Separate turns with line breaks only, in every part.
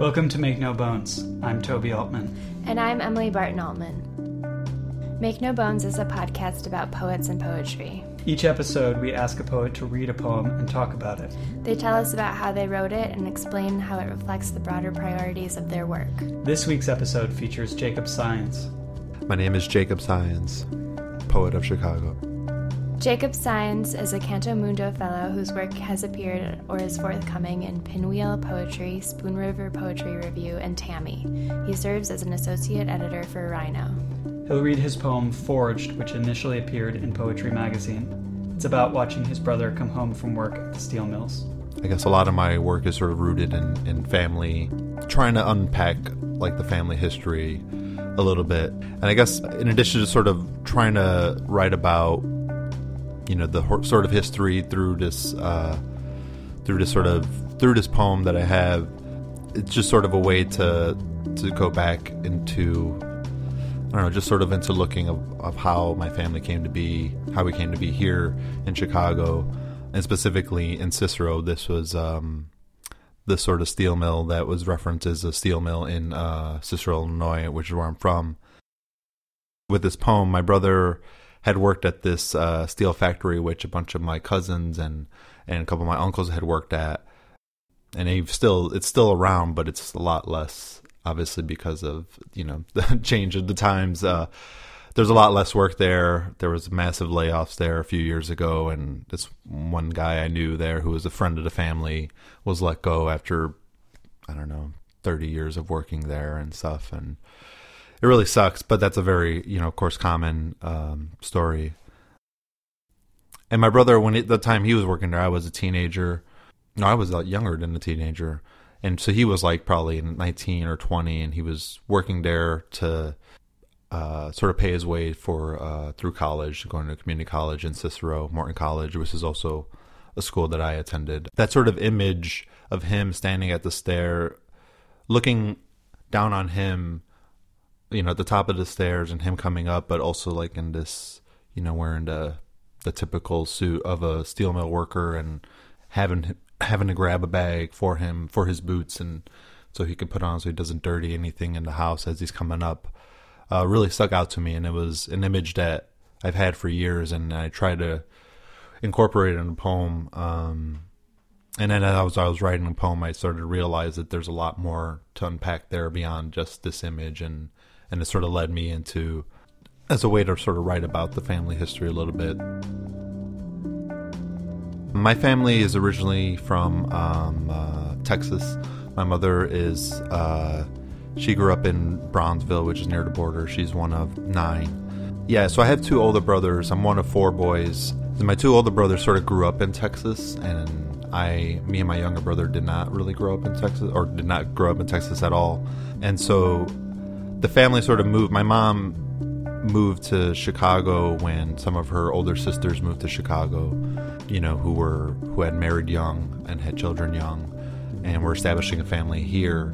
Welcome to Make No Bones. I'm Toby Altman.
And I'm Emily Barton Altman. Make No Bones is a podcast about poets and poetry.
Each episode, we ask a poet to read a poem and talk about it.
They tell us about how they wrote it and explain how it reflects the broader priorities of their work.
This week's episode features Jacob Saenz.
My name is Jacob Saenz, poet of Chicago.
Jacob Saenz is a Canto Mundo Fellow whose work has appeared or is forthcoming in Pinwheel Poetry, Spoon River Poetry Review, and Tammy. He serves as an associate editor for Rhino.
He'll read his poem Forged, which initially appeared in Poetry Magazine. It's about watching his brother come home from work at the steel mills.
I guess a lot of my work is sort of rooted in, in family, trying to unpack like the family history a little bit. And I guess in addition to sort of trying to write about you know the sort of history through this uh, through this sort of through this poem that I have. It's just sort of a way to to go back into I don't know, just sort of into looking of, of how my family came to be, how we came to be here in Chicago, and specifically in Cicero. This was um, the sort of steel mill that was referenced as a steel mill in uh, Cicero, Illinois, which is where I'm from. With this poem, my brother had worked at this uh, steel factory, which a bunch of my cousins and and a couple of my uncles had worked at, and they've still it's still around, but it's a lot less, obviously because of you know the change of the times. Uh, there's a lot less work there. There was massive layoffs there a few years ago, and this one guy I knew there who was a friend of the family was let go after I don't know 30 years of working there and stuff, and it really sucks, but that's a very you know, of course, common um, story. And my brother, when the time he was working there, I was a teenager. No, I was younger than a teenager, and so he was like probably nineteen or twenty, and he was working there to uh, sort of pay his way for uh, through college, going to community college in Cicero, Morton College, which is also a school that I attended. That sort of image of him standing at the stair, looking down on him you know, at the top of the stairs and him coming up, but also like in this, you know, wearing the the typical suit of a steel mill worker and having having to grab a bag for him for his boots and so he can put on so he doesn't dirty anything in the house as he's coming up. Uh, really stuck out to me, and it was an image that I've had for years, and I tried to incorporate it in a poem. Um, and then as I was writing a poem, I started to realize that there's a lot more to unpack there beyond just this image and and it sort of led me into as a way to sort of write about the family history a little bit. My family is originally from um, uh, Texas. My mother is, uh, she grew up in Brownsville, which is near the border. She's one of nine. Yeah, so I have two older brothers. I'm one of four boys. My two older brothers sort of grew up in Texas, and I, me and my younger brother did not really grow up in Texas, or did not grow up in Texas at all. And so the family sort of moved. My mom moved to Chicago when some of her older sisters moved to Chicago, you know, who were who had married young and had children young and were establishing a family here.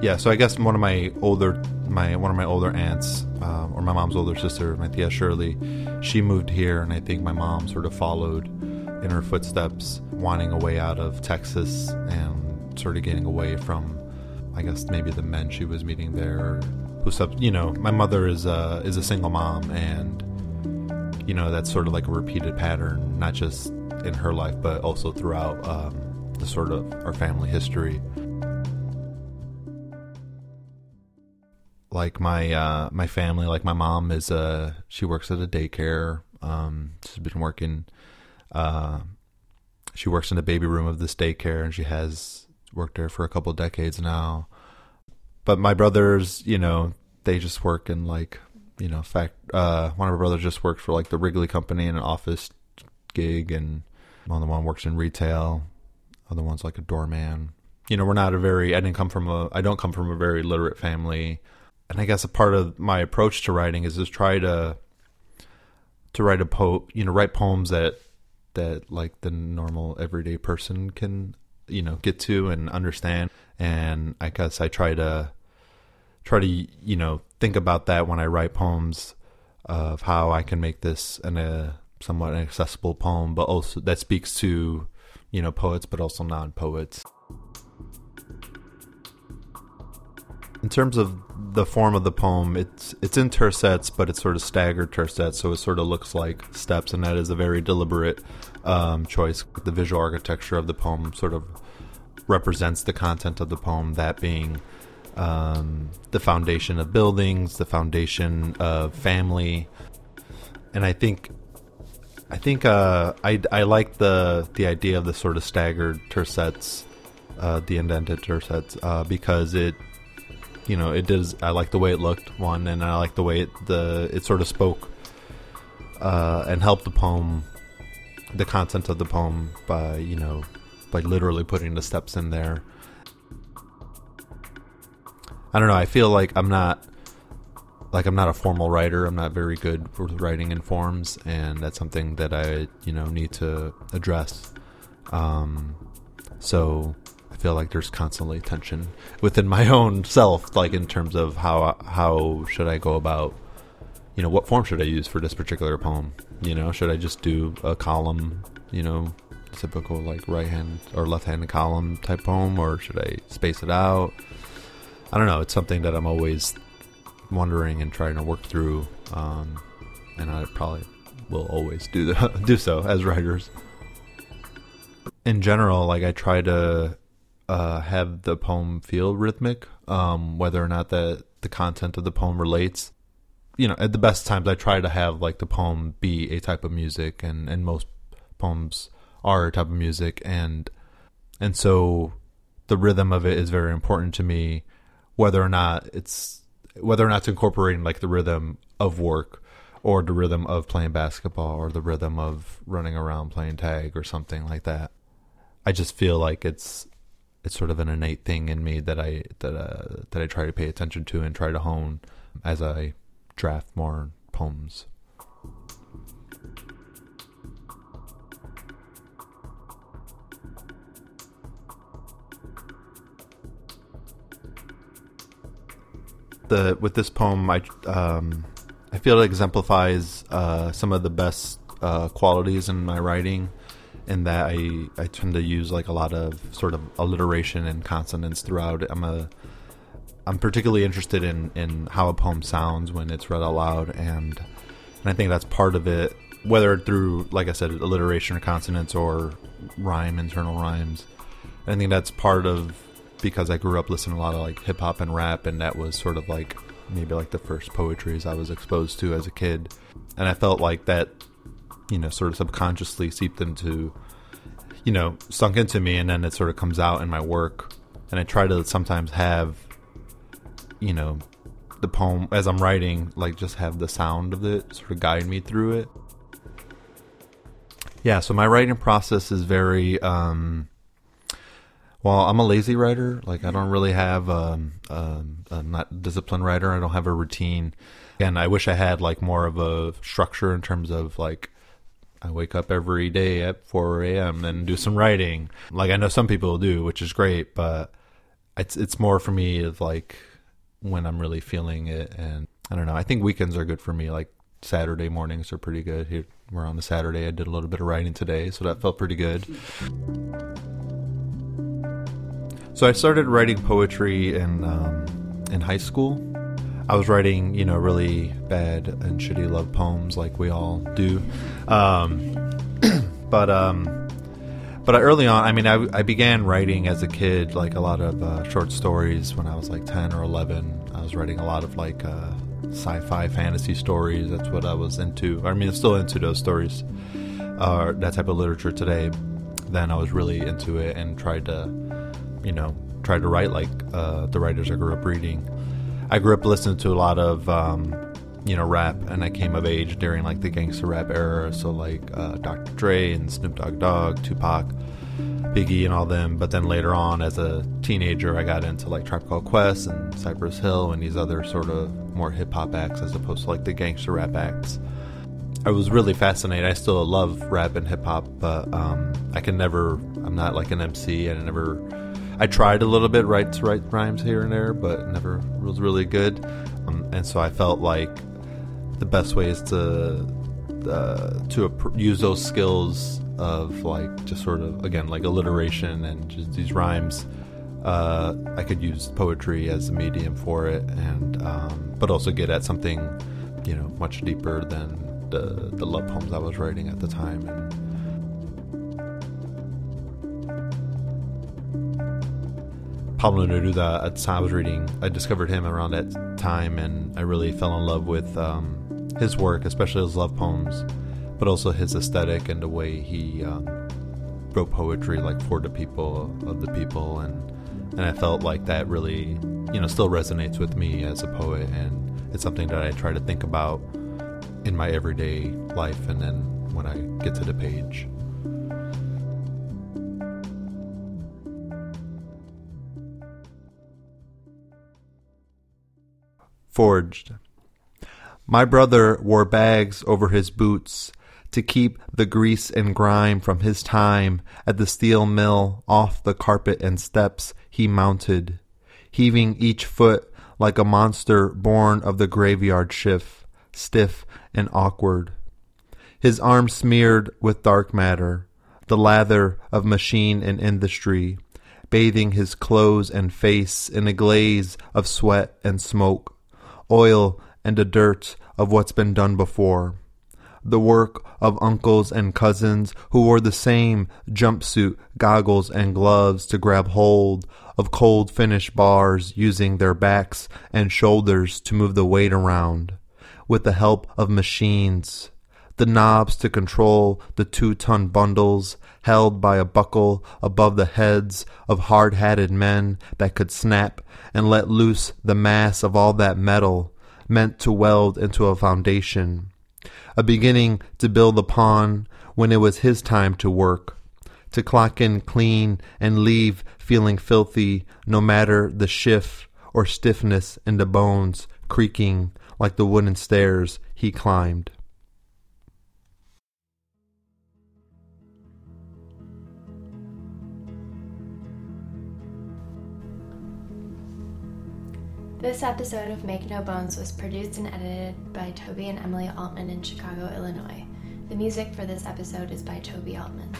Yeah, so I guess one of my older my one of my older aunts, um, or my mom's older sister, my tia Shirley, she moved here, and I think my mom sort of followed in her footsteps, wanting a way out of Texas and sort of getting away from I guess maybe the men she was meeting there, who sub, you know, my mother is a is a single mom, and you know that's sort of like a repeated pattern, not just in her life, but also throughout um, the sort of our family history. Like my uh, my family, like my mom is a she works at a daycare. Um, she's been working. Uh, she works in the baby room of this daycare, and she has worked there for a couple decades now. But my brothers, you know, they just work in like, you know, fact. Uh, one of my brothers just worked for like the Wrigley Company in an office gig, and one of the one works in retail. Other one's like a doorman. You know, we're not a very. I didn't come from a. I don't come from a very literate family, and I guess a part of my approach to writing is just try to to write a po you know write poems that that like the normal everyday person can you know get to and understand. And i guess i try to try to you know think about that when i write poems of how i can make this an a somewhat accessible poem but also that speaks to you know poets but also non-poets. In terms of the form of the poem, it's it's in tercets, but it's sort of staggered tercets, so it sort of looks like steps, and that is a very deliberate um, choice. The visual architecture of the poem sort of represents the content of the poem, that being um, the foundation of buildings, the foundation of family, and I think I think uh, I I like the the idea of the sort of staggered tercets, uh, the indented tercets, uh, because it you know it does. I like the way it looked one, and I like the way it the it sort of spoke uh, and helped the poem, the content of the poem by you know by literally putting the steps in there. I don't know. I feel like I'm not like I'm not a formal writer. I'm not very good with writing in forms, and that's something that I you know need to address. Um, so I feel like there's constantly tension within my own self, like in terms of how how should I go about, you know, what form should I use for this particular poem? You know, should I just do a column, you know, typical like right hand or left hand column type poem, or should I space it out? I don't know. It's something that I'm always wondering and trying to work through, um, and I probably will always do the, do so as writers. In general, like I try to uh, have the poem feel rhythmic, um, whether or not that the content of the poem relates. You know, at the best times, I try to have like the poem be a type of music, and and most poems are a type of music, and and so the rhythm of it is very important to me, whether or not it's whether or not it's incorporating like the rhythm of work or the rhythm of playing basketball or the rhythm of running around playing tag or something like that. I just feel like it's it's sort of an innate thing in me that I that uh, that I try to pay attention to and try to hone as I draft more poems. the with this poem, I um, I feel it exemplifies uh, some of the best uh, qualities in my writing. In that I I tend to use like a lot of sort of alliteration and consonants throughout. I'm a I'm particularly interested in in how a poem sounds when it's read out loud, and and I think that's part of it. Whether through, like I said, alliteration or consonants or rhyme, internal rhymes, I think that's part of because I grew up listening a lot of like hip hop and rap, and that was sort of like maybe like the first poetries I was exposed to as a kid, and I felt like that, you know, sort of subconsciously seeped into, you know, sunk into me, and then it sort of comes out in my work, and I try to sometimes have, you know, the poem as I'm writing, like just have the sound of it sort of guide me through it. Yeah, so my writing process is very um well, I'm a lazy writer. Like I don't really have um, um, a not disciplined writer. I don't have a routine, and I wish I had like more of a structure in terms of like I wake up every day at 4 a.m. and do some writing. Like I know some people do, which is great, but it's it's more for me of like when I'm really feeling it, and I don't know. I think weekends are good for me. Like Saturday mornings are pretty good. Here we're on the Saturday. I did a little bit of writing today, so that felt pretty good. So I started writing poetry in um, in high school. I was writing, you know, really bad and shitty love poems, like we all do. Um, but um, but early on, I mean, I, I, began writing as a kid, like a lot of uh, short stories when I was like ten or eleven. I was writing a lot of like uh, sci-fi fantasy stories. That's what I was into. I mean, I'm still into those stories, uh, that type of literature today. Then I was really into it and tried to you know, try to write like uh, the writers I grew up reading. I grew up listening to a lot of, um, you know, rap, and I came of age during like the gangster rap era. So like uh, Dr. Dre and Snoop Dogg Dogg, Tupac, Biggie, and all them. But then later on, as a teenager, I got into like Tribe Called Quest and Cypress Hill and these other sort of more hip hop acts as opposed to like the gangster rap acts. I was really fascinated. I still love rap and hip hop, but um, I can never. I'm not like an MC, I never I tried a little bit write to write rhymes here and there, but never was really good. Um, and so I felt like the best way is to uh, to use those skills of like just sort of again like alliteration and just these rhymes uh, I could use poetry as a medium for it, and um, but also get at something, you know, much deeper than the the love poems I was writing at the time. And, Pablo Neruda, at the time I was reading, I discovered him around that time, and I really fell in love with um, his work, especially his love poems, but also his aesthetic and the way he um, wrote poetry, like for the people of the people, and and I felt like that really, you know, still resonates with me as a poet, and it's something that I try to think about in my everyday life, and then when I get to the page. Forged. My brother wore bags over his boots to keep the grease and grime from his time at the steel mill off the carpet and steps he mounted, heaving each foot like a monster born of the graveyard shift, stiff and awkward. His arms smeared with dark matter, the lather of machine and industry, bathing his clothes and face in a glaze of sweat and smoke, oil and the dirt of what's been done before the work of uncles and cousins who wore the same jumpsuit, goggles, and gloves to grab hold of cold finish bars using their backs and shoulders to move the weight around, with the help of machines. The knobs to control the two ton bundles held by a buckle above the heads of hard hatted men that could snap and let loose the mass of all that metal meant to weld into a foundation a beginning to build upon when it was his time to work, to clock in clean and leave feeling filthy no matter the shift or stiffness in the bones creaking like the wooden stairs he climbed.
This episode of Make No Bones was produced and edited by Toby and Emily Altman in Chicago, Illinois. The music for this episode is by Toby Altman.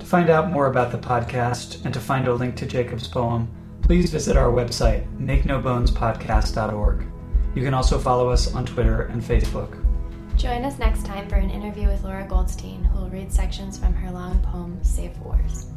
To find out more about the podcast and to find a link to Jacob's poem, please visit our website, makenobonespodcast.org. You can also follow us on Twitter and Facebook.
Join us next time for an interview with Laura Goldstein, who will read sections from her long poem, Save Wars.